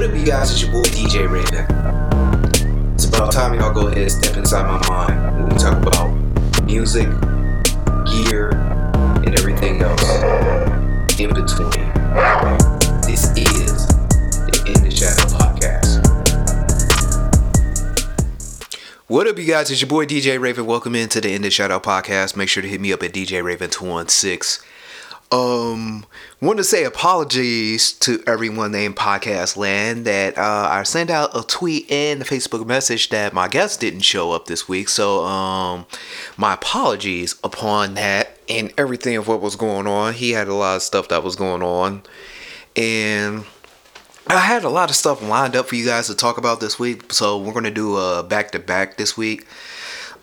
What up, you guys? It's your boy DJ Raven. It's about time y'all go ahead and step inside my mind when we talk about music, gear, and everything else in between. This is the In the Shadow Podcast. What up, you guys? It's your boy DJ Raven. Welcome into the In the Shadow Podcast. Make sure to hit me up at DJ Raven 216. Um, want to say apologies to everyone in podcast land that uh, I sent out a tweet and a Facebook message that my guest didn't show up this week. So, um, my apologies upon that and everything of what was going on. He had a lot of stuff that was going on, and I had a lot of stuff lined up for you guys to talk about this week. So we're gonna do a back to back this week.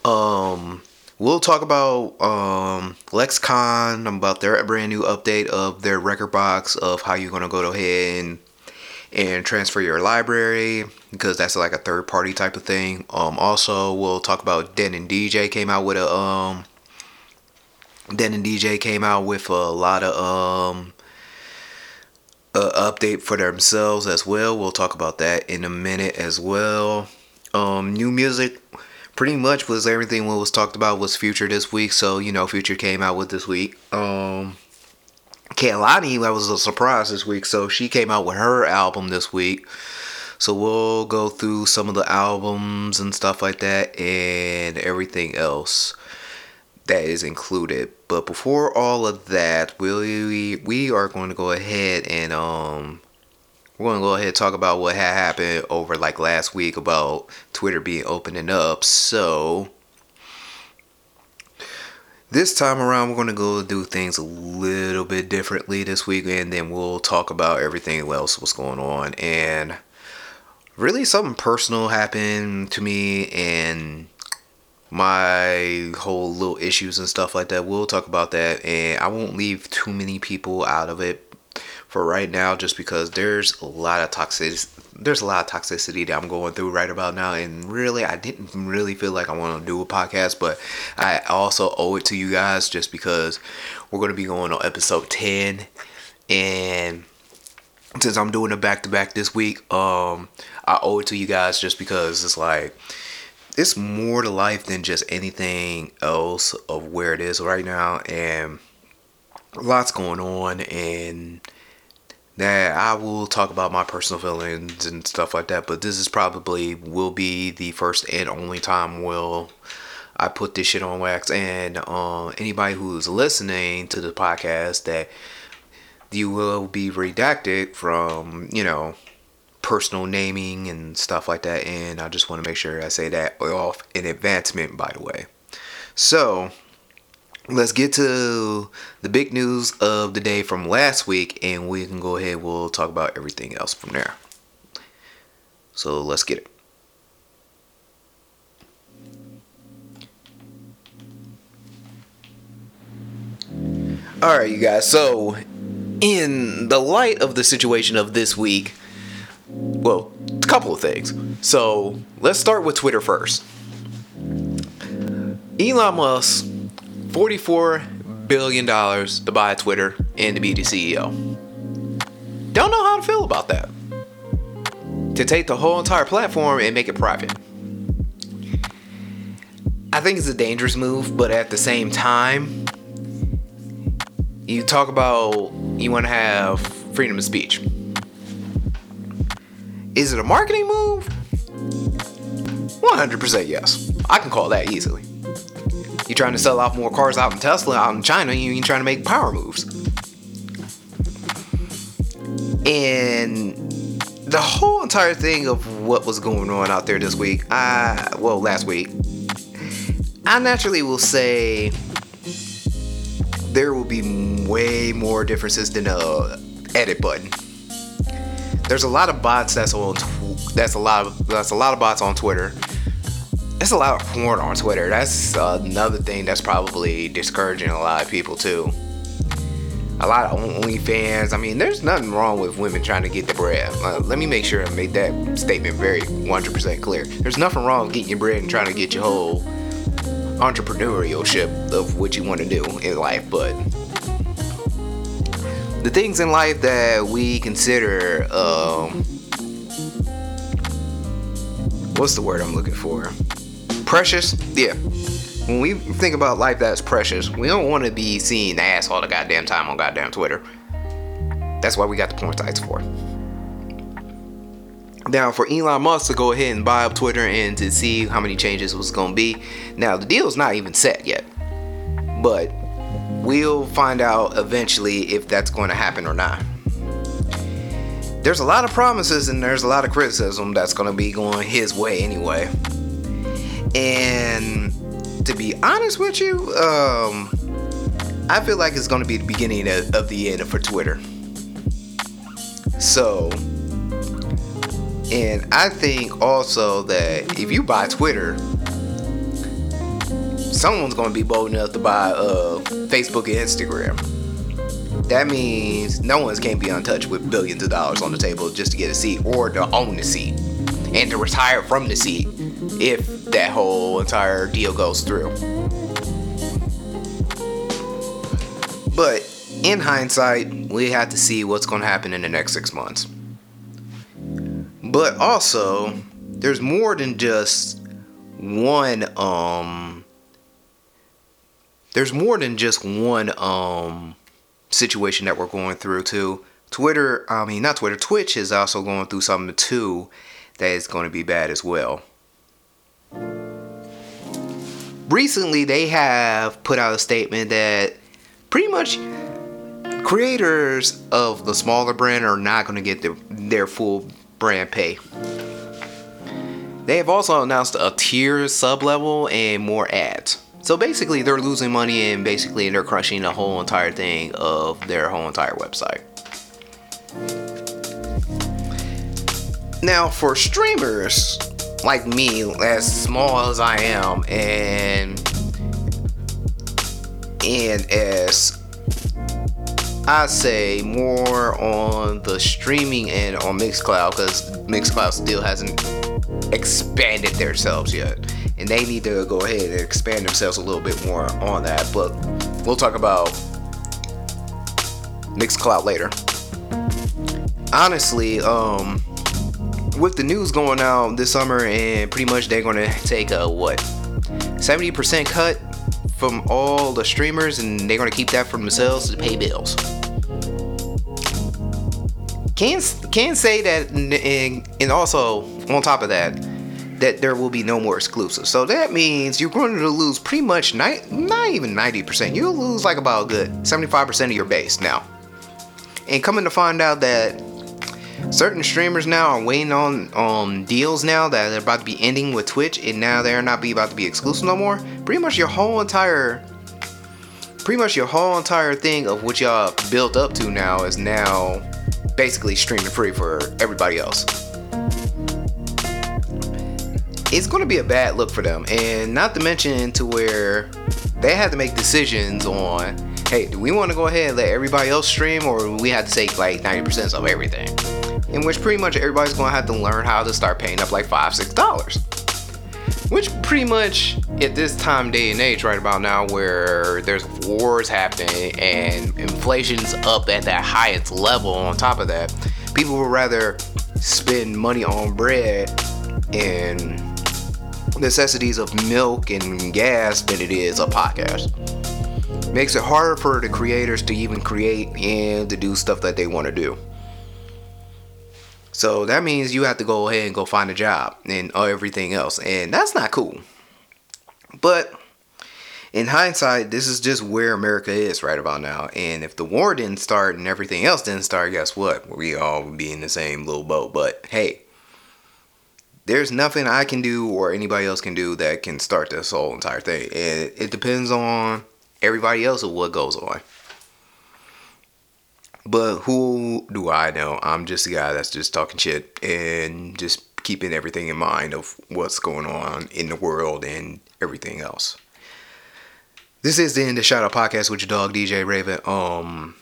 Um We'll talk about um, Lexicon, about their brand new update of their Rekordbox of how you're gonna go ahead and and transfer your library because that's like a third party type of thing. Um, also, we'll talk about Denon DJ came out with a um, Denon DJ came out with a lot of um, update for themselves as well. We'll talk about that in a minute as well. Um, new music pretty much was everything what was talked about was Future this week. So you know, Future came out with this week. Um, Kehlani, that was a surprise this week. So she came out with her album this week. So we'll go through some of the albums and stuff like that, and everything else that is included. But before all of that, we we are going to go ahead and um we're gonna go ahead and talk about what had happened over like last week about Twitter being opening up. So this time around, we're gonna go do things a little bit differently this week, and then we'll talk about everything else what's going on. And really, something personal happened to me, and my whole little issues and stuff like that. We'll talk about that, and I won't leave too many people out of it for right now just because there's a lot of toxicity there's a lot of toxicity that I'm going through right about now and really I didn't really feel like I want to do a podcast but I also owe it to you guys just because we're going to be going on episode 10 and since I'm doing a back to back this week um I owe it to you guys just because it's like it's more to life than just anything else of where it is right now and lots going on and that I will talk about my personal feelings and stuff like that, but this is probably will be the first and only time will I put this shit on wax. And uh, anybody who's listening to the podcast, that you will be redacted from you know personal naming and stuff like that. And I just want to make sure I say that off in advancement, by the way. So let's get to the big news of the day from last week and we can go ahead we'll talk about everything else from there. So let's get it. All right you guys so in the light of the situation of this week well a couple of things. So let's start with twitter first. Elon musk $44 billion to buy Twitter and to be the CEO. Don't know how to feel about that. To take the whole entire platform and make it private. I think it's a dangerous move, but at the same time, you talk about you want to have freedom of speech. Is it a marketing move? 100% yes. I can call that easily. You're trying to sell off more cars out in Tesla out in China. You're trying to make power moves. And the whole entire thing of what was going on out there this week, I well last week, I naturally will say there will be way more differences than a edit button. There's a lot of bots that's on that's a lot of that's a lot of bots on Twitter there's a lot of porn on Twitter. That's another thing that's probably discouraging a lot of people too. A lot of OnlyFans. I mean, there's nothing wrong with women trying to get the bread. Uh, let me make sure I make that statement very 100% clear. There's nothing wrong with getting your bread and trying to get your whole entrepreneurship of what you want to do in life, but the things in life that we consider um, what's the word I'm looking for? Precious? Yeah. When we think about life that's precious, we don't want to be seen ass all the goddamn time on goddamn Twitter. That's why we got the porn sites for. Now, for Elon Musk to go ahead and buy up Twitter and to see how many changes was going to be. Now, the deal's not even set yet. But we'll find out eventually if that's going to happen or not. There's a lot of promises and there's a lot of criticism that's going to be going his way anyway. And to be honest with you, um, I feel like it's going to be the beginning of, of the end for Twitter. So, and I think also that if you buy Twitter, someone's going to be bold enough to buy uh, Facebook and Instagram. That means no one's can't be untouched with billions of dollars on the table just to get a seat or to own the seat and to retire from the seat if that whole entire deal goes through. But in hindsight, we have to see what's going to happen in the next six months. But also, there's more than just one um there's more than just one um situation that we're going through too. Twitter, I mean not Twitter, Twitch is also going through something too that is going to be bad as well. Recently they have put out a statement that pretty much creators of the smaller brand are not going to get their, their full brand pay. They have also announced a tier sub level and more ads. So basically, they're losing money and basically they're crushing the whole entire thing of their whole entire website. Now, for streamers like me, as small as I am, and and as I say more on the streaming and on Mixcloud because Mixcloud still hasn't expanded themselves yet, and they need to go ahead and expand themselves a little bit more on that. But we'll talk about Mixcloud later. Honestly, um, with the news going out this summer, and pretty much they're gonna take a what 70% cut from all the streamers, and they're gonna keep that for themselves to pay bills can can say that and, and also on top of that that there will be no more exclusives. So that means you're going to lose pretty much not, not even 90%. You'll lose like about good 75% of your base now. And coming to find out that certain streamers now are waiting on um, deals now that are about to be ending with Twitch and now they're not be about to be exclusive no more. Pretty much your whole entire pretty much your whole entire thing of what y'all built up to now is now basically streaming free for everybody else. It's going to be a bad look for them, and not to mention to where they have to make decisions on hey, do we want to go ahead and let everybody else stream, or we have to take like 90% of everything? In which pretty much everybody's to have to learn how to start paying up like five, six dollars. Which pretty much at this time, day and age, right about now, where there's wars happening and inflation's up at that highest level, on top of that, people would rather spend money on bread and necessities of milk and gas than it is a podcast. Makes it harder for the creators to even create and to do stuff that they want to do. So that means you have to go ahead and go find a job and uh, everything else. And that's not cool. But in hindsight, this is just where America is right about now. And if the war didn't start and everything else didn't start, guess what? We all would be in the same little boat. But hey, there's nothing I can do or anybody else can do that can start this whole entire thing. And it depends on everybody else of what goes on. But who do I know? I'm just a guy that's just talking shit and just keeping everything in mind of what's going on in the world and everything else. This is the end of Out Podcast with your dog DJ Raven. Um,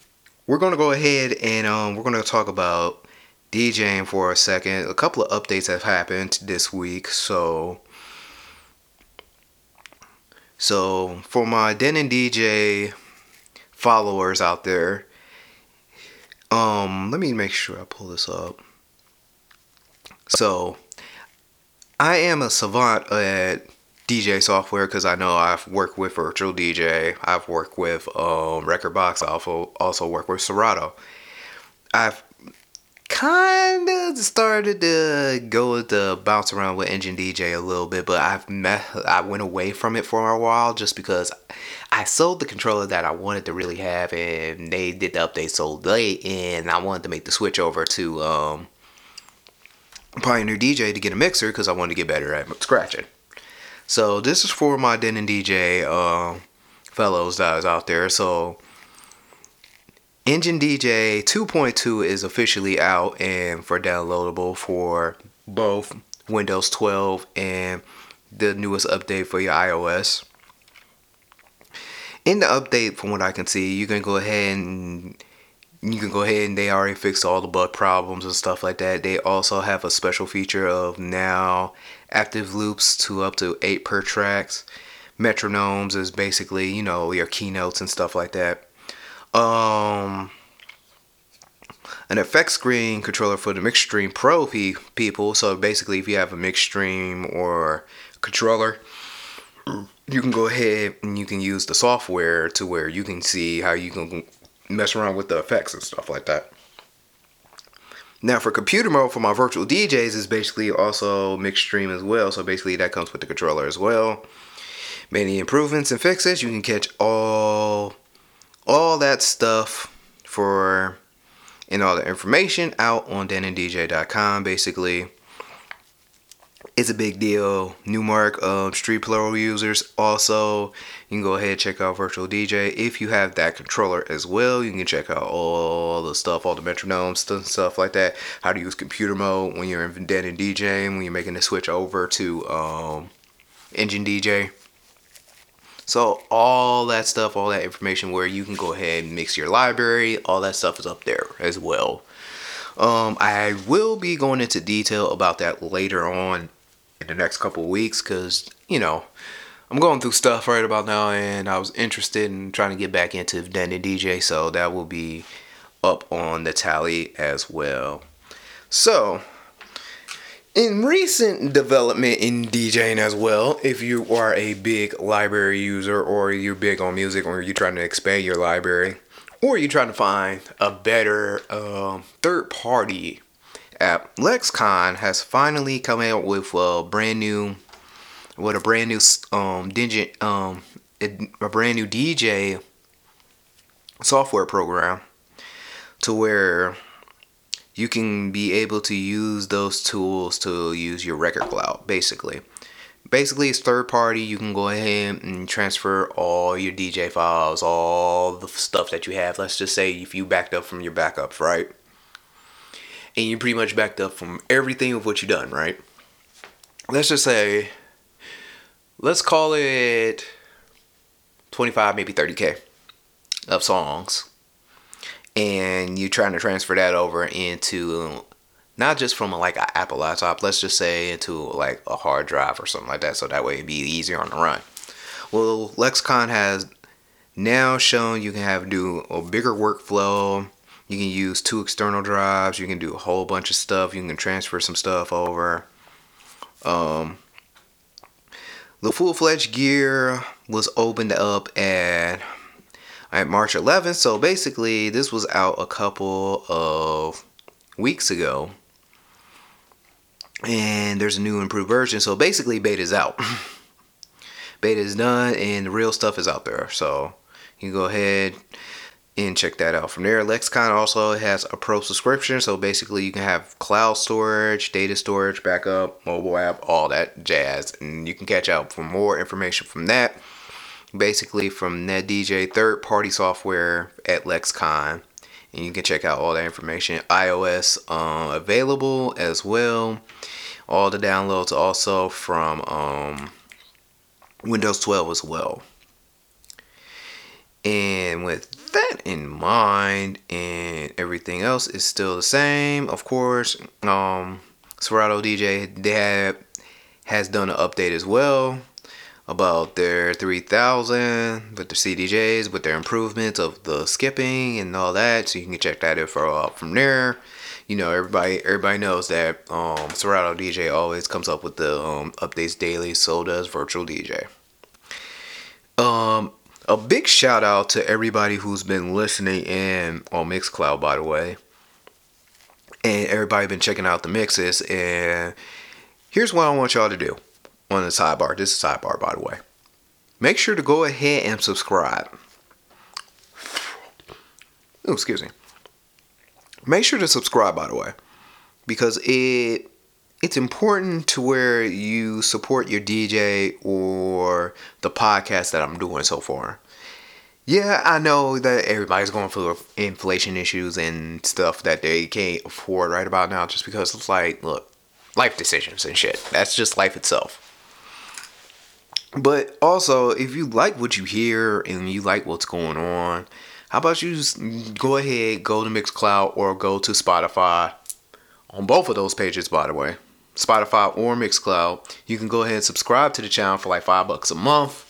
we're gonna go ahead and um, we're gonna talk about DJing for a second. A couple of updates have happened this week, so so for my Denon DJ followers out there, um, let me make sure I pull this up. So, I am a savant at DJ software because I know I've worked with Virtual DJ. I've worked with um, Rekordbox, I also also work with Serato. I've kind of started to go to bounce around with Engine DJ a little bit, but I've met I went away from it for a while just because I sold the controller that I wanted to really have, and they did the update so late, and I wanted to make the switch over to um, Pioneer DJ to get a mixer because I wanted to get better at scratching. So this is for my Denon DJ uh, fellows that is out there. So Engine DJ 2.2 is officially out and for downloadable for both Windows 12 and the newest update for your iOS. In the update, from what I can see, you can go ahead and you can go ahead and they already fixed all the bug problems and stuff like that. They also have a special feature of now active loops to up to eight per tracks. Metronomes is basically you know your keynotes and stuff like that um, an effect screen controller for the Mixstream Pro people. So basically, if you have a Mixstream or controller, you can go ahead and you can use the software to where you can see how you can mess around with the effects and stuff like that. Now for computer mode for my virtual DJs is basically also Mixstream as well. So basically that comes with the controller as well. Many improvements and fixes. You can catch all all that stuff for and all the information out on denonDJ.com basically. It's a big deal. Numark um, street plural users also. You can go ahead and check out virtual dj if you have that controller as well. You can check out all the stuff all the metronomes and stuff like that. How to use computer mode when you're in denon dj when you're making the switch over to um, engine dj so all that stuff, all that information where you can go ahead and mix your library, all that stuff is up there as well. Um, I will be going into detail about that later on in the next couple weeks because, you know, I'm going through stuff right about now and I was interested in trying to get back into Denon DJ, so that will be up on the tally as well. So, in recent development in DJing as well, if you are a big library user or you're big on music or you're trying to expand your library or you're trying to find a better um, third party app, Lexicon has finally come out with a brand new, what a brand new um, um, a brand new DJ software program to where you can be able to use those tools to use your record cloud basically. Basically it's third party. You can go ahead and transfer all your dj files all the stuff that you have. Let's just say if you backed up from your backups right? And you pretty much backed up from everything of what you done right? Let's just say let's call it 25 maybe 30k of songs and you're trying to transfer that over into not just from like an Apple laptop, let's just say into like a hard drive or something like that, so that way it'd be easier on the run. Well, Lexicon has now shown you can have do a bigger workflow. You can use two external drives. You can do a whole bunch of stuff. You can transfer some stuff over. Um, the full-fledged gear was opened up at at March 11th. So basically, this was out a couple of weeks ago. And there's a new improved version. So basically, beta is out. beta is done, and the real stuff is out there. So you can go ahead and check that out from there. Lexicon also has a pro subscription, so basically you can have cloud storage, data storage, backup, mobile app, all that jazz, and you can catch out for more information from that basically from NetDJ third party software at Lexicon. And you can check out all that information. iOS um, available as well. All the downloads also from um, Windows 12 as well. And with that in mind, and everything else is still the same, of course. Um, Serato DJ they have, has done an update as well about their 3000 with the CDJs, with their improvements of the skipping and all that. So you can check that out from there. you know everybody everybody knows that um, Serato DJ always comes up with the um, updates daily. So does Virtual DJ. Um, a big shout out to everybody who's been listening in on Mixcloud, by the way, and everybody been checking out the mixes. And here's what I want y'all to do on the sidebar. This is sidebar, by the way. Make sure to go ahead and subscribe. Oh, excuse me. Make sure to subscribe, by the way, because it it's important to where you support your DJ or the podcast that I'm doing so far. Yeah, I know that everybody's going through inflation issues and stuff that they can't afford right about now just because it's like, look, life decisions and shit. That's just life itself. But also, if you like what you hear and you like what's going on, how about you just go ahead, go to Mixcloud or go to Spotify on both of those pages, by the way. Spotify or Mixcloud. You can go ahead and subscribe to the channel for like five bucks a month.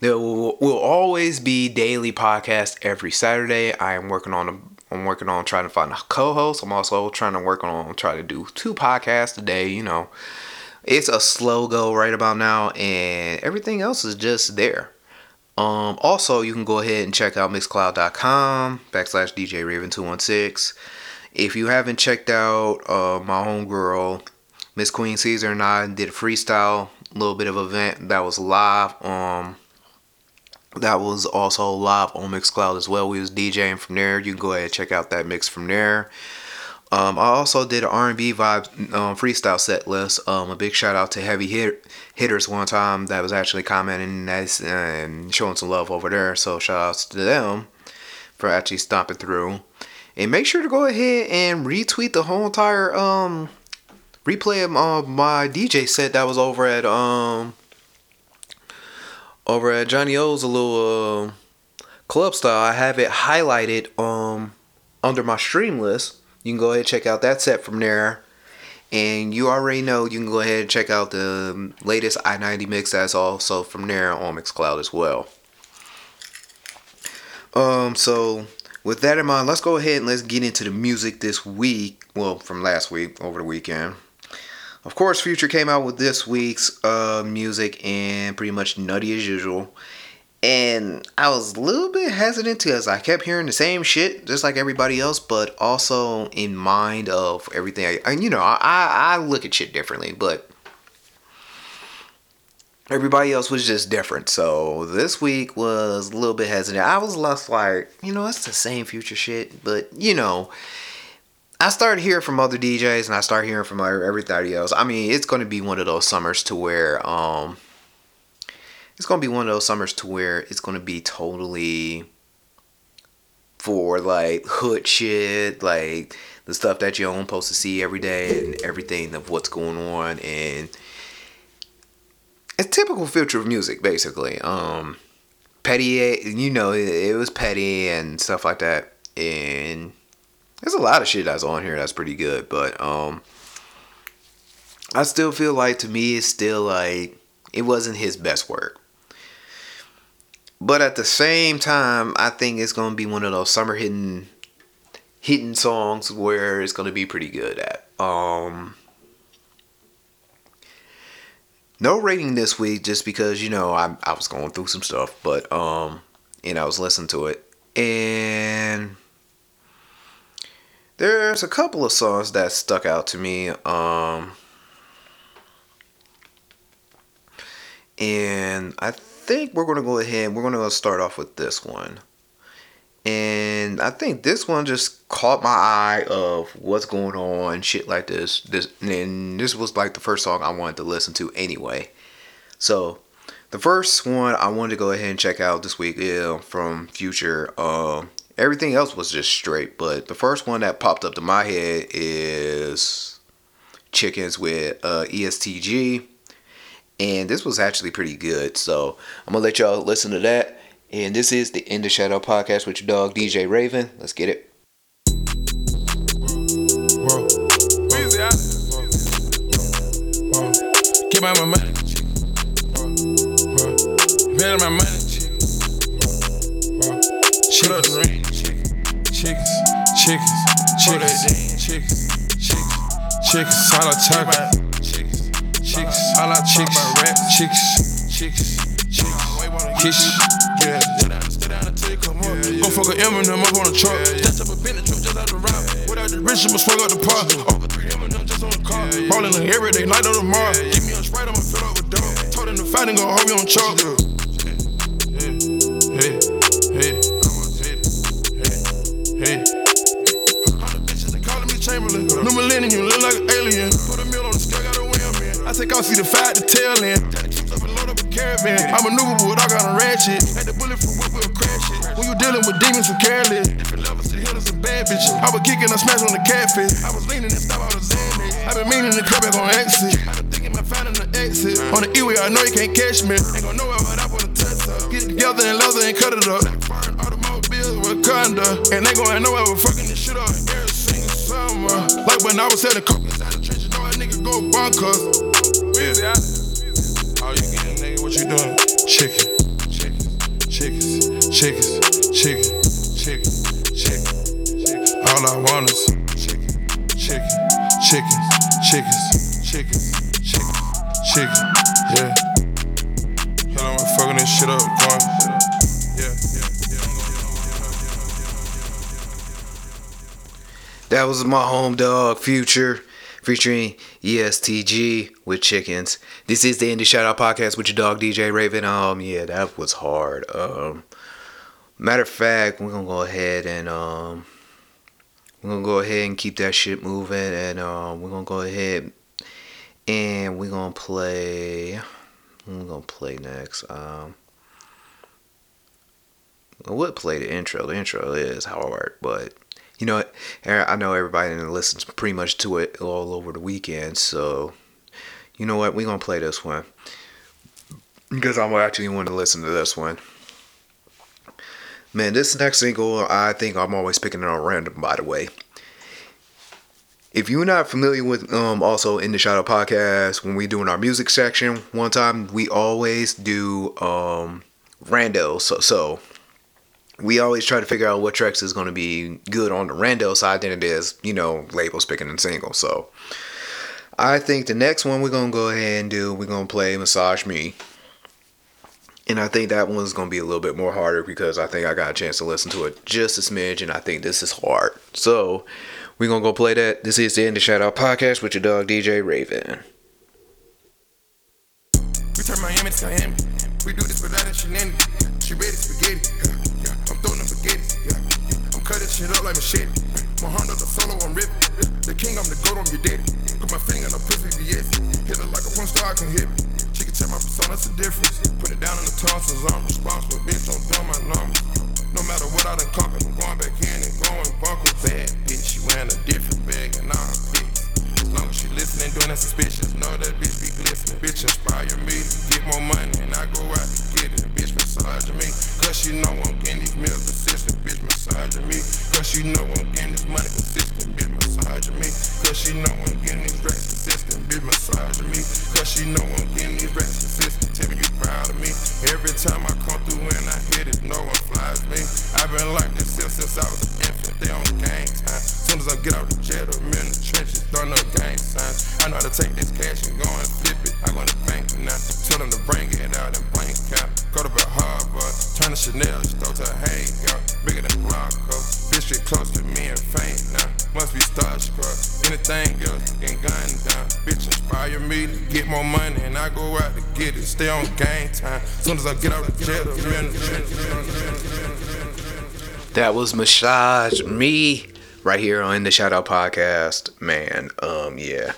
There will, will always be daily podcast every Saturday. I am working on a I'm working on trying to find a co-host. I'm also trying to work on trying to do two podcasts a day. You know, it's a slow go right about now, and everything else is just there. Um, also, you can go ahead and check out mixcloud.com backslash DJ Raven 216. If you haven't checked out uh, my homegirl Miss Queen Caesar and I did a freestyle, little bit of event that was live. Um, that was also live on Mixcloud as well. We was DJing from there. You can go ahead and check out that mix from there. Um, I also did an R&B vibe um, freestyle set list. Um, a big shout out to Heavy Hit- Hitters one time that was actually commenting and showing some love over there. So shout outs to them for actually stomping through. And make sure to go ahead and retweet the whole entire um replay of uh, my DJ set that was over at um over at Johnny O's a little uh, club style. I have it highlighted um under my stream list. You can go ahead and check out that set from there. And you already know you can go ahead and check out the latest I-90 mix that's also from there on Mixcloud as well. Um, so with that in mind, let's go ahead and let's get into the music this week. Well, from last week over the weekend. Of course, Future came out with this week's uh, music and pretty much nutty as usual. And I was a little bit hesitant because I kept hearing the same shit just like everybody else, but also in mind of everything. I, and you know, I, I look at shit differently, but everybody else was just different. So this week was a little bit hesitant. I was less like, you know, it's the same future shit, but you know, I started hearing from other DJs and I started hearing from everybody else. I mean, it's going to be one of those summers to where um it's to be one of those summers to where it's to be totally for like hood shit, like the stuff that you're supposed to see every day and everything of what's going on and it's typical future of music basically. Um petty you know, it, it was petty and stuff like that and there's a lot of shit that's on here that's pretty good, but um I still feel like to me it's still like it wasn't his best work. But at the same time, I think it's gonna be one of those summer hitting hitting songs where it's gonna be pretty good at. Um no rating this week just because you know I I was going through some stuff, but um and I was listening to it and there's a couple of songs that stuck out to me. Um, and I think we're going to go ahead we're going to start off with this one. And I think this one just caught my eye of what's going on, shit like this. This and this was like the first song I wanted to listen to anyway. So the first one I wanted to go ahead and check out this week yeah, from Future. Um, Everything else was just straight, but the first one that popped up to my head is Chickens with uh, EST Gee. And this was actually pretty good. So I'm to let y'all listen to that. And this is the In the Shadow podcast with your dog, DJ Raven. Let's get it. Get my money. Better my money. Shut up the ring chickens, chickens, chickens, chickens. Chicks, all I talk about. Chicks, chicks, all I chicks, rap. Chicks, chicks, chicks, kiss. Yeah, sit down, sit down until you come up. Go fuck a Eminem up on the truck. Touch up a Bentley truck just out the route. Without the rich, I'ma swing out the park. Over three oh, Eminem just on the car. Ballin' every day, night on the mar. Give me a sprite, I'ma fill up with dope. Told him to fight and go hold me on chalk. Hey, hey, hey, hey, hey. Chamberlain. New millennium, you look like an alien. Take off, see the five to tail end. The a. I'm a maneuverable, I got a ratchet. Had the bullet from whip, we'll crash it. When you dealing with demons, who careless. Different levels, see hitters and bad bitches. I was kicking, I smashed on the catfish. I was leaning and stop out of Xanax. I been meaning to come back on exit. I been thinking about finding the exit. On the E-way, I know you can't catch me. Ain't gon' nowhere but I wanna touch up. Get it together and leather and cut it up. Foreign automobiles, Wakanda. And they gon' know I was fucking this shit up. Every single summer. Like when I was selling coke inside the trenches, know a nigga go bonkers. Yeah. All you nigga, what you doing? Chicken, chicken, chickens, chickens, chicken, chicken, chicken, chicken. All I want is chicken, chicken, chickens, chickens, chickens, chicken, chicken. Yeah. I'm fucking this shit up, going. That was my home dog Future featuring E EST Gee with chickens. This is the Indie Shoutout Podcast with your dog DJ Raven. Um yeah, that was hard. Um matter of fact, we're gonna go ahead and um we're gonna go ahead and keep that shit moving and um we're gonna go ahead and we're gonna play we're gonna play next. Um I would play the intro. The intro is hard, but you know, I know everybody listens pretty much to it all over the weekend. So, you know what? We're going to play this one. Because I'm actually want to listen to this one. Man, this next single, I think I'm always picking it on random, by the way. If you're not familiar with um also in the Shadow podcast, when we doing our music section, one time we always do um rando. So so we always try to figure out what tracks is going to be good on the rando side than it is, you know, labels picking and singles. So I think the next one we're going to go ahead and do, we're going to play Massage Me. And I think that one's going to be a little bit more harder because I think I got a chance to listen to it just a smidge and I think this is hard. So we're going to go play that. This is the End of Out Podcast with your dog DJ Raven. We turn Miami to Miami. We do this without a shenanigans. She ready spaghetti. Yeah. Shit up like machete. My Honda the solo, I'm ripping. The king, I'm the goat, I'm your daddy. Put my finger in the pussy, yes. Hit it like a one star, I can hit me. She can tell my persona, that's the difference. Put it down in the tonsils, I'm responsible. Bitch, don't dumb my numbers. No matter what I done conquered, I'm going back in and going bunker. Bad bitch, she wearing a different bag and I'm bitch. As long as she listening, doing that suspicious. Know that bitch be glistening. Bitch inspire me to get more money and I go out to get it. Bitch massaging me. Cause she know I'm getting these meals consistent. Bitch massaging me. Cause she know I'm getting this money consistent. Bitch massaging me. Cause she know I'm getting these racks consistent. Bitch massaging me. Cause she know I'm getting these racks consistent. Tell me you proud of me. Every time I come through and I hit it, no one flies me. I've been like this since, since I was an infant. They on game time. Soon as I get out the jet, I'm in the trenches, throwing up gang signs. I know how to take this cash and go and flip it. I go to the bank now. Tell them to bring it out and blank out. Go to the harbor, turn to Chanel, just throw to a hangout. Bigger than Blanco. Bitch get close to me and faint now. Must be starstruck. Anything else, getting gunned down. Bitch inspire me to get more money and I go out to get it. Stay on game time. Soon as I get out the jet, I'm in the trenches. That was Massage Me right here on the Shout Out Podcast. Man, um, yeah.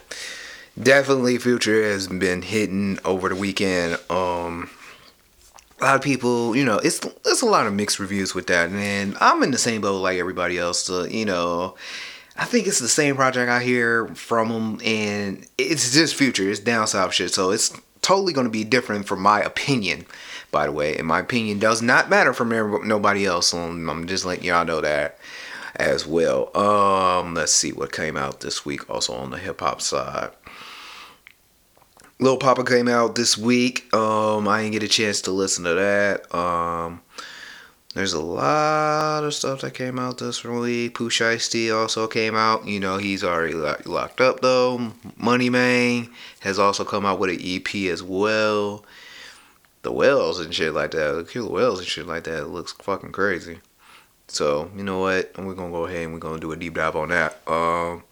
Definitely Future has been hitting over the weekend. Um a lot of people, you know, it's it's a lot of mixed reviews with that, and I'm in the same boat like everybody else. So, you know, I think it's the same project I hear from them, and it's just Future. It's down south shit, so it's totally going to be different from my opinion. By the way, and my opinion does not matter from nobody else. So I'm just letting y'all know that as well. Um, let's see what came out this week. Also on the hip hop side. Lil Papa came out this week. Um, I didn't get a chance to listen to that. Um, There's a lot of stuff that came out this week. Pooh Shiesty also came out. You know, he's already locked up though. Money Man has also come out with an EP as well. The Wells and shit like that. The Killer Wells and shit like that looks fucking crazy. So, you know what? We're gonna go ahead and we're gonna do a deep dive on that. Um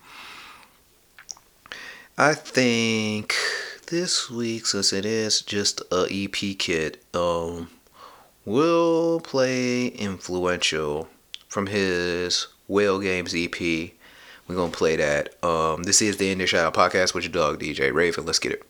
I think this week, since it is just a EP kit, um, we'll play Influential from his Whale Games EP. We're gonna play that. Um, this is the Indie Child Podcast with your dog DJ Raven. Let's get it.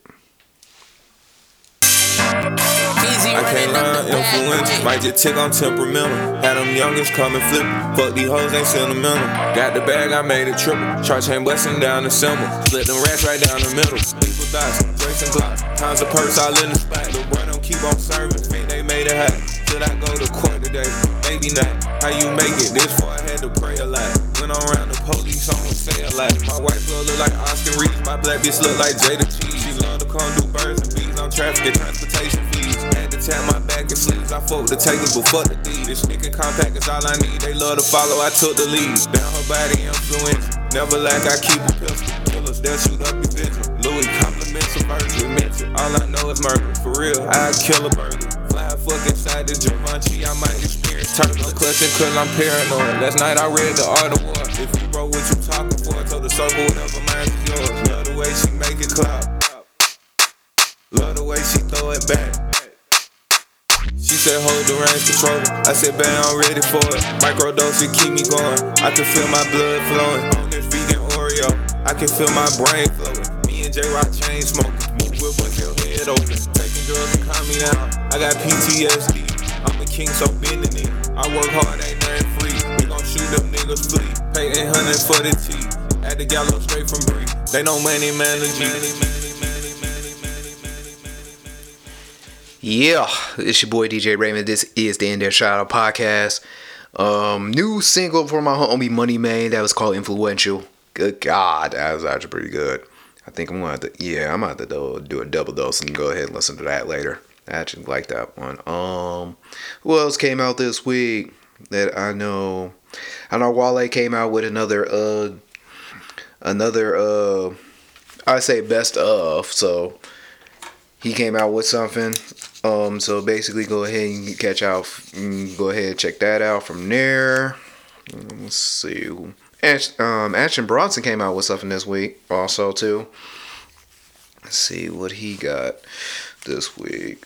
I can't lie, influence. Might just tick on temperamental. Had them youngest coming flip. Fuck these hoes ain't sentimental. Got the bag, I made it triple. Charge chain busting down the symbol. Split them rats right down the middle. People thighs, drinks and glocks. Times a purse all in the spot. The boy don't keep on serving. Think they made it hot. Should I go to court today? Maybe not. How you make it? This far I had to pray a lot. Went on around the police, I don't say a lot. My white blood look like Oscar Reed. My black bitch look like Jada Cheese. She love to come do birds and bees traffic and transportation fees. Had to tap my back and sleeves. I fuck the takers, but fuck the D. This nigga compact is all I need. They love to follow, I took the lead. Down her body influence. Never like I keep a pistol. Killers, they'll shoot up your vision. Louis compliments a. Mention. All I know is murder. For real, I'd kill a burger. Fly fuck inside the Givenchy, I might experience turbulence. Clutching cause I'm paranoid. Last night I read the art of war. If you broke what you talking for, I told the circle whatever mine is yours. Love the way she make it clap. Love the way she throw it back. She said, hold the range controller. I said, bang, I'm ready for it. Microdose it keep me going. I can feel my blood flowing. On this vegan Oreo, I can feel my brain flowing. Me and J Rock chain smoking. Move with with your head open. Taking drugs to calm me down. I got PTSD. I'm a king, so bending it. I work hard, ain't nothing free. We gon' shoot them niggas free. Pay 800 for the tea. At the gallows straight from Bree. They know money, man, legit. Yeah, it's your boy DJ Raymond. This is the In the Shadow Podcast. Um, new single for my homie Money Man that was called Influential. Good God, that was actually pretty good. I think I'm gonna have to, yeah, I'm gonna have to do, do a double dose and go ahead and listen to that later. I actually like that one. Um, who else came out this week that I know? I know Wale came out with another, uh, another, uh, I say best of. So he came out with something. Um, so basically, go ahead and catch out. Go ahead and check that out from there. Let's see. Ash, um, Action Bronson came out with something this week, also too. Let's see what he got this week.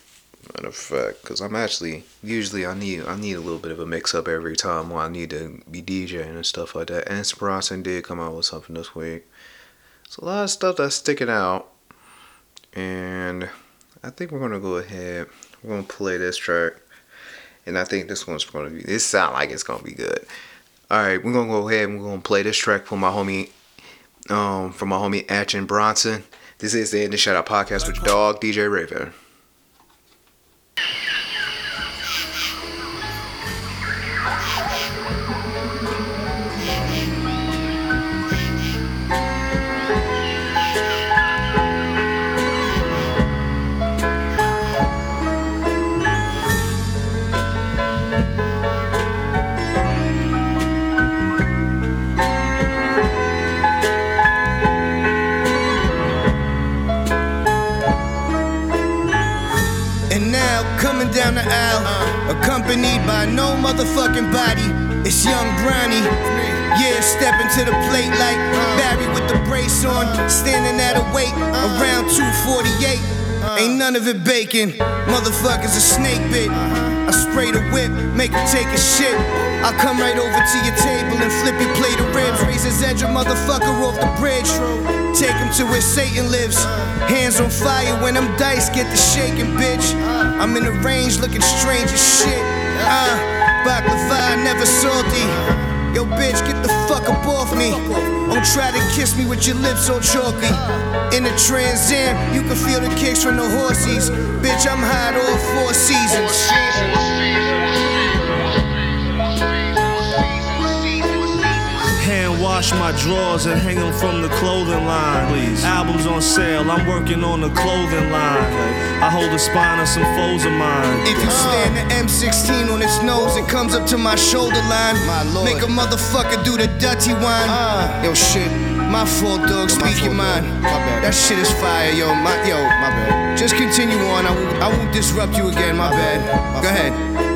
Matter of fact, because I'm actually usually I need I need a little bit of a mix up every time when I need to be DJing and stuff like that. And Bronson did come out with something this week. It's a lot of stuff that's sticking out, and I think we're gonna go ahead. We're gonna play this track, and I think this one's gonna be. This sound like it's gonna be good. All right, we're gonna go ahead and we're gonna play this track for my homie, um, from my homie Action Bronson. This is the In the Shadow Podcast with dog DJ Raven. Accompanied by no motherfucking body. It's young Brownie. Yeah, stepping to the plate like Barry with the brace on, standing at a weight around 248. Ain't none of it bacon. Motherfuckers a snake bit. I spray the whip, make him take a shit. I'll come right over to your table and flip your plate of ribs. Raise his edge, a motherfucker off the bridge. Take him to where Satan lives. Hands on fire when them dice get the shaking, bitch. I'm in the range looking strange as shit. Uh, baklava, never salty. Yo, bitch, get the fuck up off me. Don't try to kiss me with your lips so chalky. In the Trans Am, you can feel the kicks from the horsies. Bitch, I'm hot all four seasons. Wash my drawers and hang them from the clothing line. Please. Albums on sale, I'm working on the clothing line. I hold the spine of some foes of mine. If you uh. stand the M16 on its nose, it comes up to my shoulder line. Make a motherfucker do the dirty wine. Uh. Yo, shit. My fault, dog. Speak your mind. That shit is fire, yo. My, yo, my bad. Just continue on. I won't, I won't disrupt you again. My bad. Go ahead.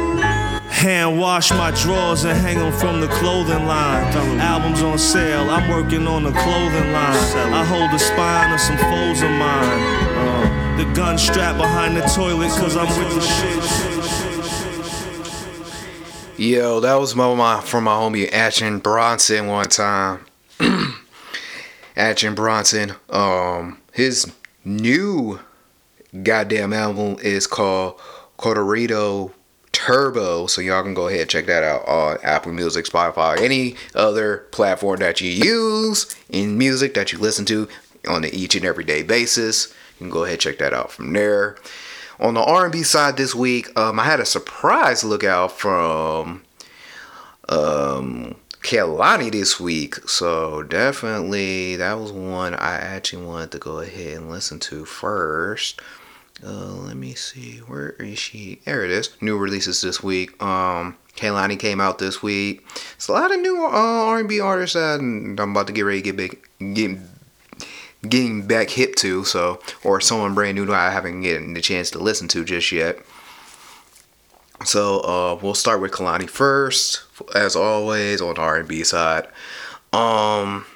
Hand wash my drawers and hang them from the clothing line. Albums on sale, I'm working on the clothing line. I hold the spine of some foes of mine. Uh, the gun strapped behind the toilet, cause I'm with the shit. Yo, that was my, my from my homie Action Bronson one time. Action Bronson, um, his new goddamn album is called Cocodrillo Turbo. So y'all can go ahead and check that out on Apple Music, Spotify, any other platform that you use in music that you listen to on an each and every day basis. You can go ahead and check that out from there. On the R&B side this week, um, I had a surprise lookout from um, Kehlani this week. So definitely that was one I actually wanted to go ahead and listen to first. Uh, let me see, where is she? There it is. New releases this week. Um, Kehlani came out this week. It's a lot of new uh, R&B artists that I'm about to get ready to get big, get, getting back hip to. So, or someone brand new that I haven't getting the chance to listen to just yet. So uh, we'll start with Kehlani first, as always on the R&B side. Um,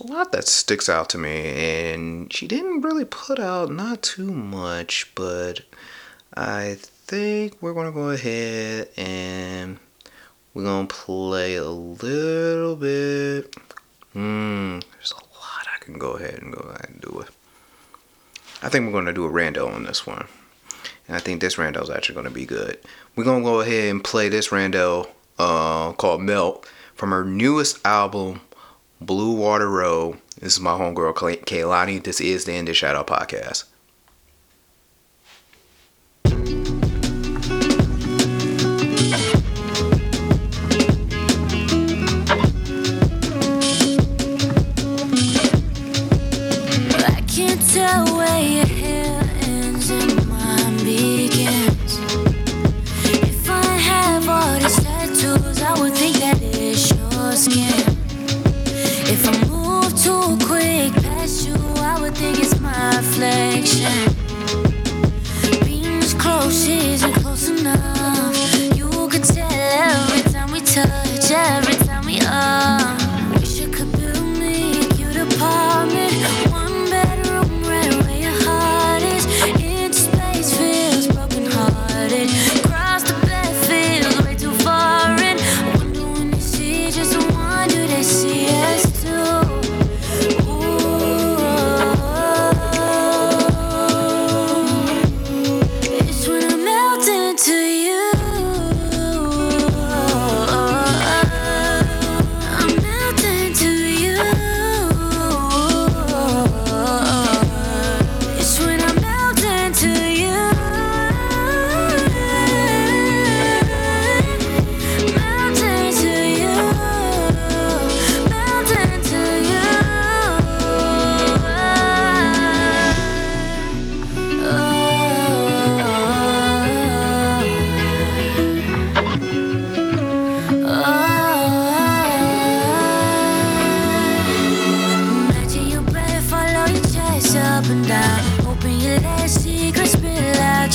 a lot that sticks out to me, and she didn't really put out not too much, but I think we're gonna go ahead and we're gonna play a little bit. Hmm, there's a lot I can go ahead and go ahead and do it. I think we're gonna do a rando on this one. And I think this rando is actually to be good. We're to go ahead and play this rando uh, called Melt from her newest album, Blue Water Road. This is my homegirl, Kehlani. This is the In the Shadow Podcast.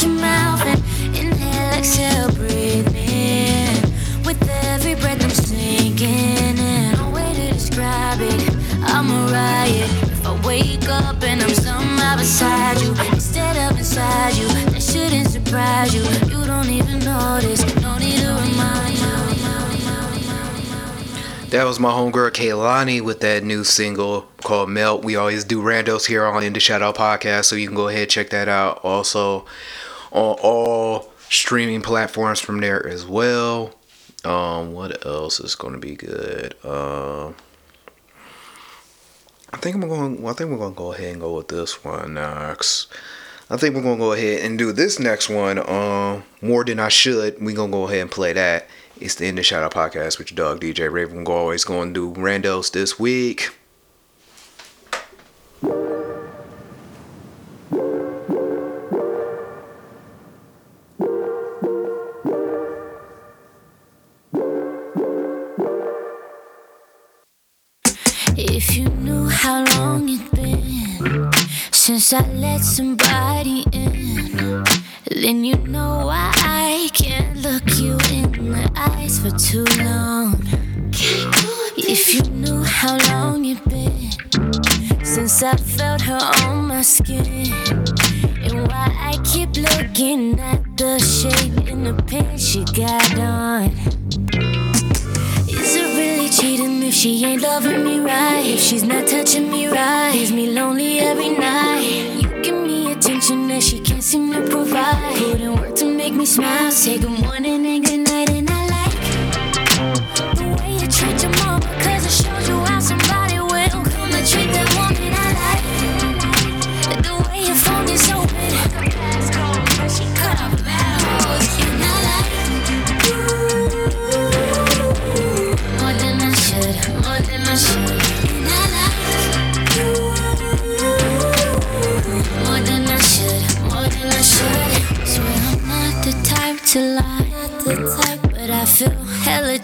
And exhale, breathe me. With every breath I'm sinking. I'm. If I wake up and I'm beside you instead of inside you, that shouldn't surprise you. You don't even notice. That was my homegirl Kehlani with that new single called Melt. We always do randos here on the Shadow Podcast, so you can go ahead and check that out. Also on all streaming platforms from there as well. Um, what else is going to be good? Um, I think I'm going. Well, I think we're going to go ahead and go with this one next. I think we're gonna go ahead and do this next one. Um, more than I should. We're gonna go ahead and play that. It's the End of Out podcast with your dog DJ Raven. We're always gonna do randos this week. If you knew how long it's been since I let somebody in, then you know why I can't look you in the eyes for too long. If you knew how long it's been since I felt her on my skin, and why I keep looking at the shape in the pants she got on. She ain't loving me right? If she's not touching me right, leaves me lonely every night. You give me attention that she can't seem to provide. Put in work to make me smile. Say good morning and good night, and I like the way you treat your mama, cause it shows you how somebody will come to treat that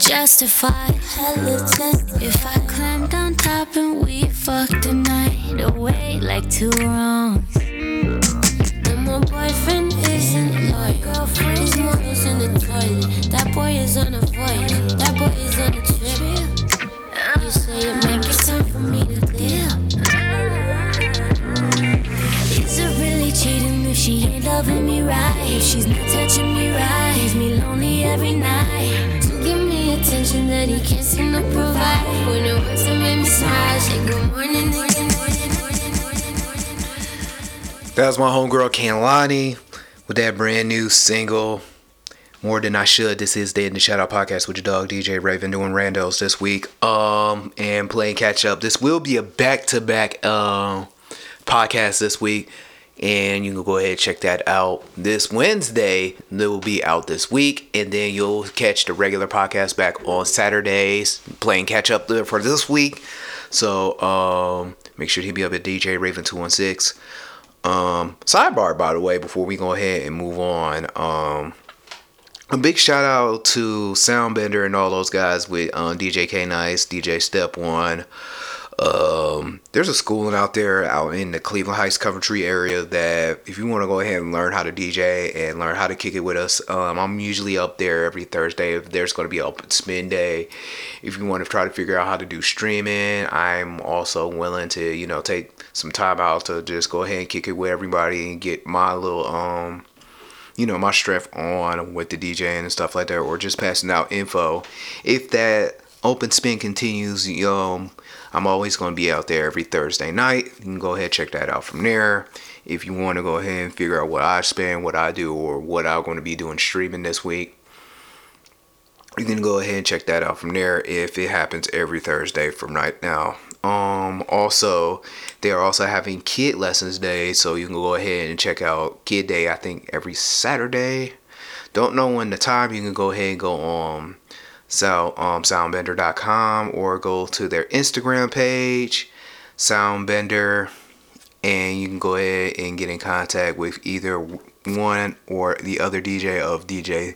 Hella justified. If I climbed on top and we fucked the night away like two wrongs. And my boyfriend isn't like girlfriend. His mother's in the toilet. That boy is on a voyage. That boy is on a trip. You say it might be time for me to dip. Is it really cheating if she ain't loving me right? If she's not touching me right, leaves me lonely every night. He can't seem to provide. When it works, me smile. Say good morning. That was my homegirl Kehlani with that brand new single. More than I should. This is the of Shout Out podcast with your dog DJ Raven doing randos this week. Um and playing catch up. This will be a back to back um podcast this week. And you can go ahead and check that out this Wednesday. It will be out this week. And then you'll catch the regular podcast back on Saturdays. Playing catch up for this week. So um make sure to hit me up at DJ Raven 216. Um, sidebar, by the way, before we go ahead and move on, um, a big shout out to Soundbender and all those guys with um, DJ K Nice, DJ Step One. Um, there's a schooling out there out in the Cleveland Heights Coventry area that if you want to go ahead and learn how to DJ and learn how to kick it with us, um, I'm usually up there every Thursday. If there's going to be an open spin day, if you want to try to figure out how to do streaming, I'm also willing to you know take some time out to just go ahead and kick it with everybody and get my little um you know my strength on with the DJing and stuff like that, or just passing out info. If that open spin continues, um, I'm always going to be out there every Thursday night. You can go ahead and check that out from there. If you want to go ahead and figure out what I spend, what I do, or what I'm going to be doing streaming this week, you can go ahead and check that out from there if it happens every Thursday from right now. Um also they are also having kid lessons day, so you can go ahead and check out Kid Day I think every Saturday. Don't know when the time, you can go ahead and go on so um soundbender.com or go to their Instagram page, Soundbender, and you can go ahead and get in contact with either one or the other DJ of DJ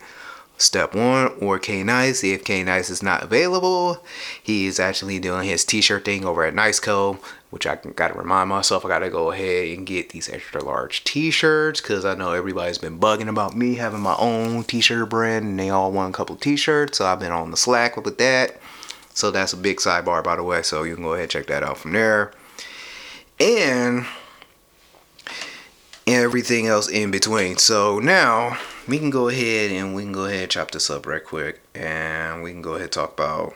Step one or K Nice. If K Nice is not available, he is actually doing his t-shirt thing over at Niceco, which I gotta remind myself I gotta go ahead and get these extra large t-shirts because I know everybody's been bugging about me having my own t-shirt brand and they all want a couple t-shirts. So I've been on the slack with that. So that's a big sidebar by the way. So you can go ahead and check that out from there. And everything else in between. So now we can go ahead and we can go ahead and chop this up right quick and we can go ahead and talk about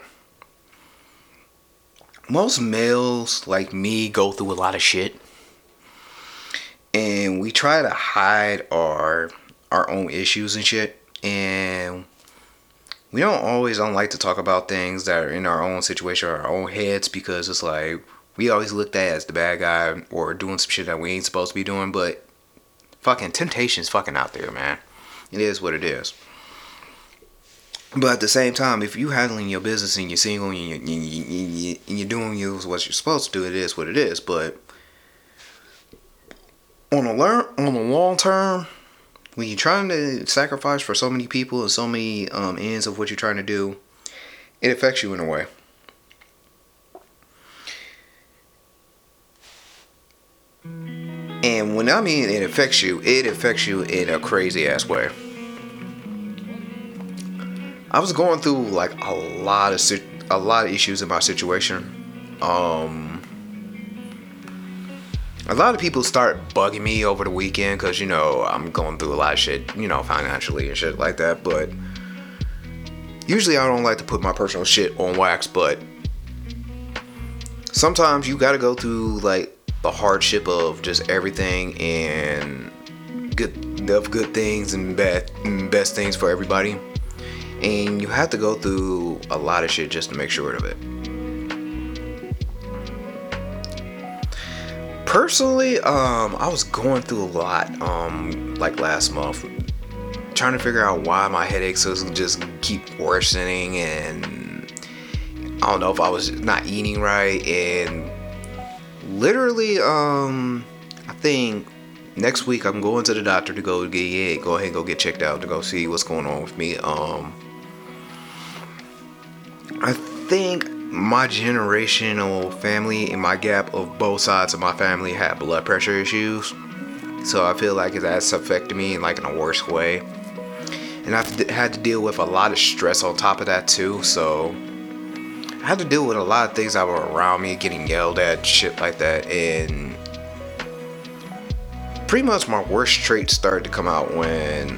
most males like me go through a lot of shit and we try to hide our our own issues and shit and we don't always don't like to talk about things that are in our own situation or our own heads because it's like we always looked at as the bad guy or doing some shit that we ain't supposed to be doing but fucking temptation's fucking out there, man. It is what it is. But at the same time, if you're handling your business and you're single and you're, you and you're doing what you're supposed to do, it is what it is. But on a learn on the long term, when you're trying to sacrifice for so many people and so many um, ends of what you're trying to do, it affects you in a way. And when I mean it affects you, it affects you in a crazy ass way. I was going through like a lot of a lot of issues in my situation. Um, a lot of people start bugging me over the weekend because you know I'm going through a lot of shit, you know, financially and shit like that. But usually I don't like to put my personal shit on wax, but sometimes you got to go through like the hardship of just everything and good of good things and bad and best things for everybody. And you have to go through a lot of shit just to make sure of it. Personally um i was going through a lot um like last month trying to figure out why my headaches was just keep worsening and i don't know if i was not eating right and literally, um, I think next week I'm going to the doctor to go get yeah, go ahead and go get checked out to go see what's going on with me. Um, I think my generational family and my gap of both sides of my family had blood pressure issues, so I feel like that's affected me in like in a worse way. And I've had to deal with a lot of stress on top of that too, so I had to deal with a lot of things that were around me, getting yelled at, shit like that, and pretty much my worst traits started to come out when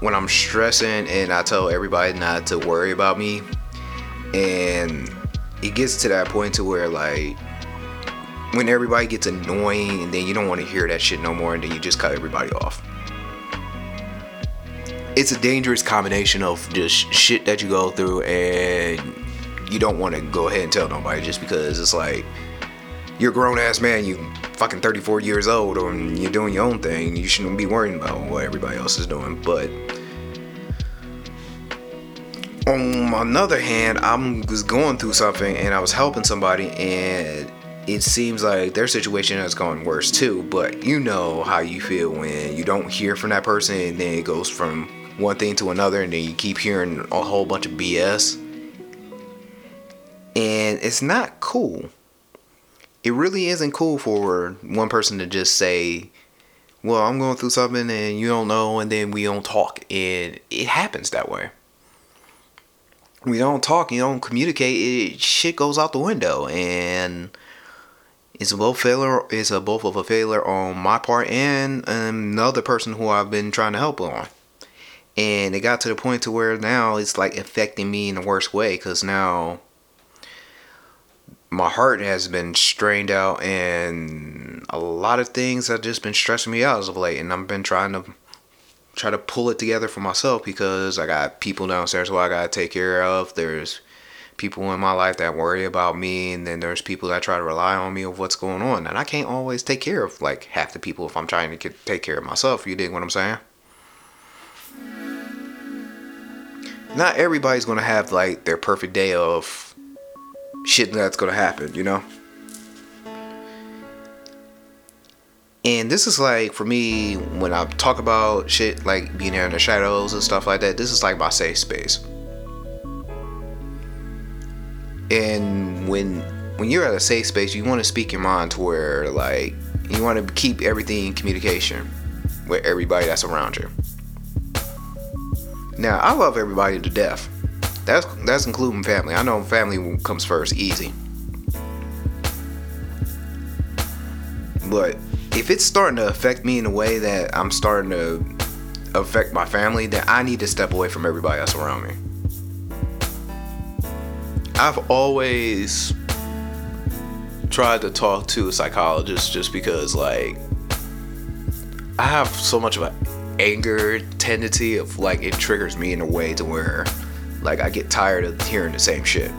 when I'm stressing and I tell everybody not to worry about me, and it gets to that point to where like when everybody gets annoying and then you don't want to hear that shit no more and then you just cut everybody off. It's a dangerous combination of just shit that you go through and you don't want to go ahead and tell nobody just because it's like you're a grown ass man, you fucking 34 years old, and you're doing your own thing. You shouldn't be worrying about what everybody else is doing. But on another hand, I was going through something and I was helping somebody, and it seems like their situation has gone worse too. But you know how you feel when you don't hear from that person, and then it goes from one thing to another, and then you keep hearing a whole bunch of BS and it's not cool. It really isn't cool for one person to just say, Well, I'm going through something and you don't know, and then we don't talk. And it happens that way. We don't talk, you don't communicate, it, shit goes out the window. And it's both failure it's a both of a failure on my part and another person who I've been trying to help on. And it got to the point to where now it's like affecting me in the worst way because now my heart has been strained out and a lot of things have just been stressing me out as of late and I've been trying to try to pull it together for myself because I got people downstairs who I gotta take care of. There's people in my life that worry about me and then there's people that try to rely on me of what's going on and I can't always take care of like half the people if I'm trying to get, take care of myself. You dig what I'm saying? Not everybody's gonna have like their perfect day of shit that's gonna happen, you know? And this is like for me when I talk about shit like being here in the shadows and stuff like that, this is like my safe space. And when when you're at a safe space, you want to speak your mind to where like you want to keep everything in communication with everybody that's around you. Now, I love everybody to death. That's that's including family. I know family comes first, easy. But if it's starting to affect me in a way that I'm starting to affect my family, then I need to step away from everybody else around me. I've always tried to talk to a psychologist just because like I have so much of an anger tendency of like it triggers me in a way to where like I get tired of hearing the same shit.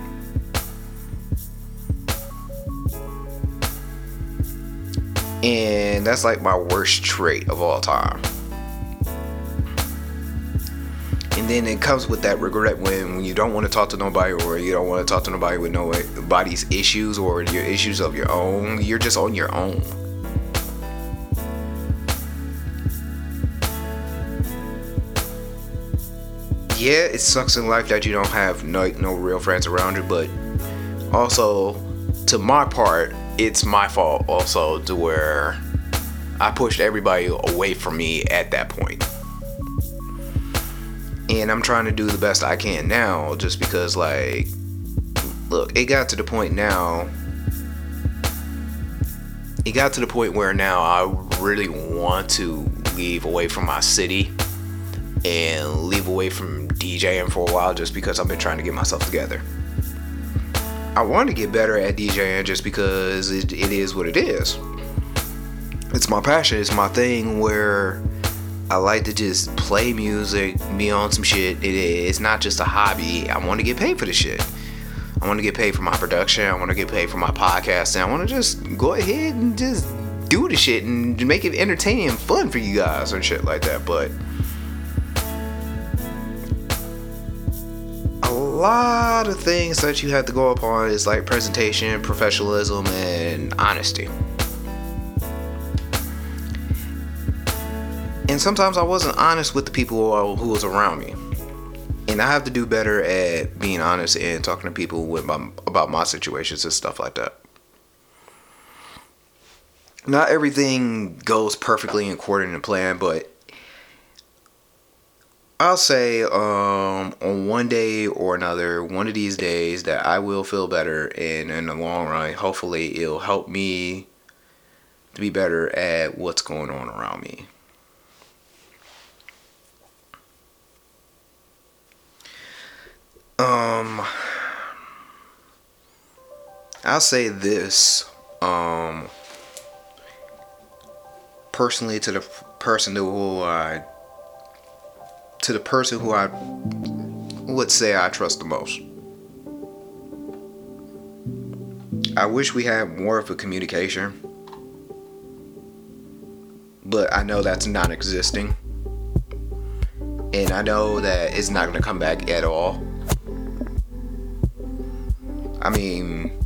And that's like my worst trait of all time. And then it comes with that regret when, when you don't want to talk to nobody or you don't want to talk to nobody with nobody's eh, issues or your issues of your own. You're just on your own. Yeah, it sucks in life that you don't have no, no real friends around you, but also, to my part, it's my fault also to where I pushed everybody away from me at that point. And I'm trying to do the best I can now just because, like, look, it got to the point now. It got to the point where now I really want to leave away from my city and leave away from DJing for a while just because I've been trying to get myself together. I want to get better at DJing just because it, it is what it is. It's my passion, it's my thing where I like to just play music, be on some shit. It it's not just a hobby. I want to get paid for the shit. I want to get paid for my production. I want to get paid for my podcasting. I want to just go ahead and just do the shit and make it entertaining and fun for you guys and shit like that. But lot of things that you have to go upon is like presentation, professionalism, and honesty. And sometimes I wasn't honest with the people uh, who was around me. And I have to do better at being honest and talking to people with my, about my situations and stuff like that. Not everything goes perfectly according to plan, but I'll say um, on one day or another, one of these days, that I will feel better, and in the long run, hopefully, it'll help me to be better at what's going on around me. Um, I'll say this. Um, personally, to the person who I to the person who I would say I trust the most. I wish we had more of a communication, but I know that's non existing. And I know that it's not going to come back at all. I mean,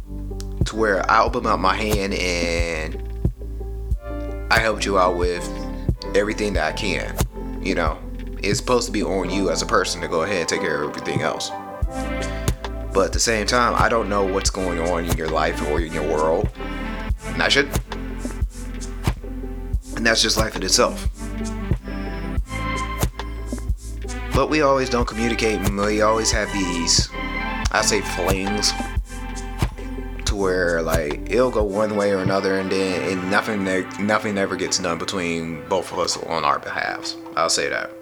to where I opened up my hand and I helped you out with everything that I can, you know it's supposed to be on you as a person to go ahead and take care of everything else. But at the same time, I don't know what's going on in your life or in your world. And I should. And that's just life in itself. But we always don't communicate. We always have these, I say, flings to where like it'll go one way or another, and then and nothing nothing ever gets done between both of us on our behalves. I'll say that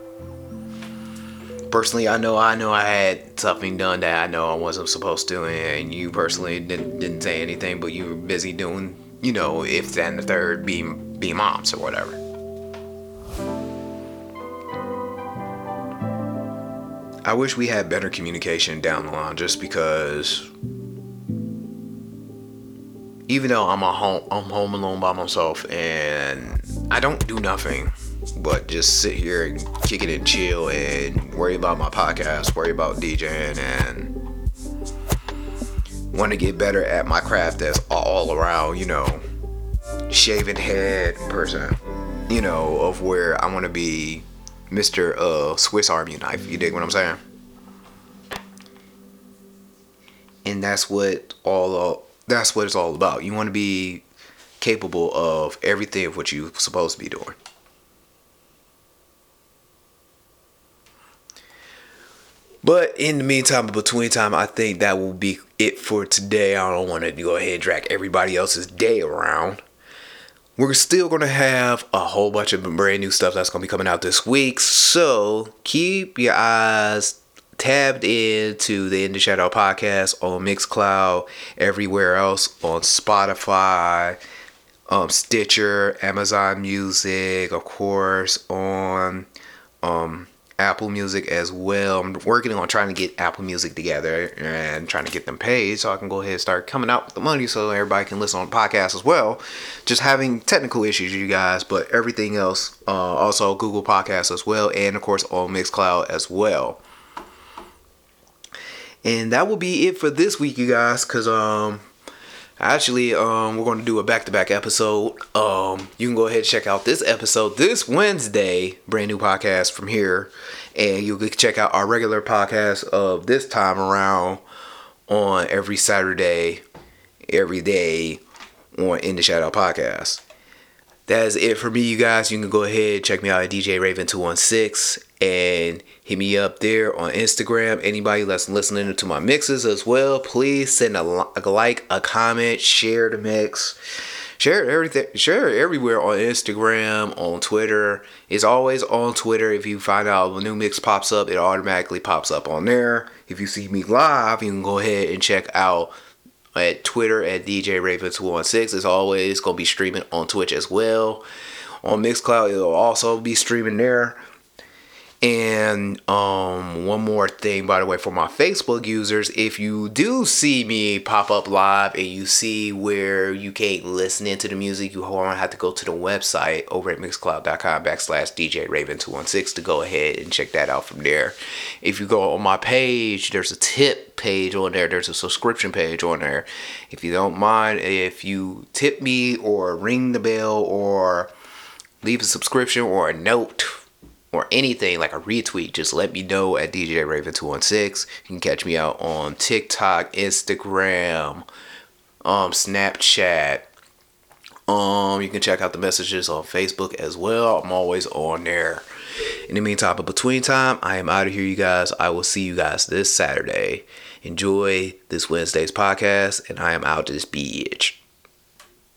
personally, I know I know I had something done that I know I wasn't supposed to, and you personally didn't didn't say anything, but you were busy doing, you know, if and the third, be being moms or whatever. I wish we had better communication down the line, just because. Even though I'm a home, I'm home alone by myself, and I don't do nothing but just sit here and kick it and chill and worry about my podcast, worry about DJing, and want to get better at my craft as all around, you know, shaven head person, you know, of where I want to be Mr. Uh, Swiss Army knife. You dig what I'm saying? And that's what all that's what it's all about. You want to be capable of everything of what you're supposed to be doing. But in the meantime, between time, I think that will be it for today. I don't want to go ahead and drag everybody else's day around. We're still going to have a whole bunch of brand new stuff that's going to be coming out this week. So keep your eyes tabbed into the In the Shadow podcast on Mixcloud, everywhere else on Spotify, um, Stitcher, Amazon Music, of course, on um, Apple Music as well. I'm working on trying to get Apple Music together and trying to get them paid so I can go ahead and start coming out with the money so everybody can listen on the podcast as well. Just having technical issues, you guys, but everything else, uh, also Google Podcasts as well, and of course on Mixcloud as well. And that will be it for this week, you guys, because um Actually, um, we're going to do a back-to-back episode. Um, you can go ahead and check out this episode this Wednesday, brand new podcast from here, and you can check out our regular podcast of this time around on every Saturday, every day on In the Shadow podcast. That is it for me, you guys. You can go ahead check me out at DJ Raven two one six and hit me up there on Instagram. Anybody that's listening to my mixes as well, please send a, like, a comment, share the mix. Share everything, share everywhere on Instagram, on Twitter. It's always on Twitter. If you find out a new mix pops up, it automatically pops up on there. If you see me live, you can go ahead and check out at Twitter at DJ Raven216. It's always gonna be streaming on Twitch as well. On Mixcloud, it'll also be streaming there. And um, one more thing, by the way, for my Facebook users, if you do see me pop up live and you see where you can't listen into the music, you have to go to the website over at mixcloud.com backslash DJ Raven216 to go ahead and check that out from there. If you go on my page, there's a tip page on there, there's a subscription page on there. If you don't mind, if you tip me or ring the bell or leave a subscription or a note or anything like a retweet, just let me know at DJ Raven216. You can catch me out on TikTok, Instagram, um, Snapchat. Um, you can check out the messages on Facebook as well. I'm always on there. In the meantime, but between time, I am out of here, you guys. I will see you guys this Saturday. Enjoy this Wednesday's podcast, and I am out this beach.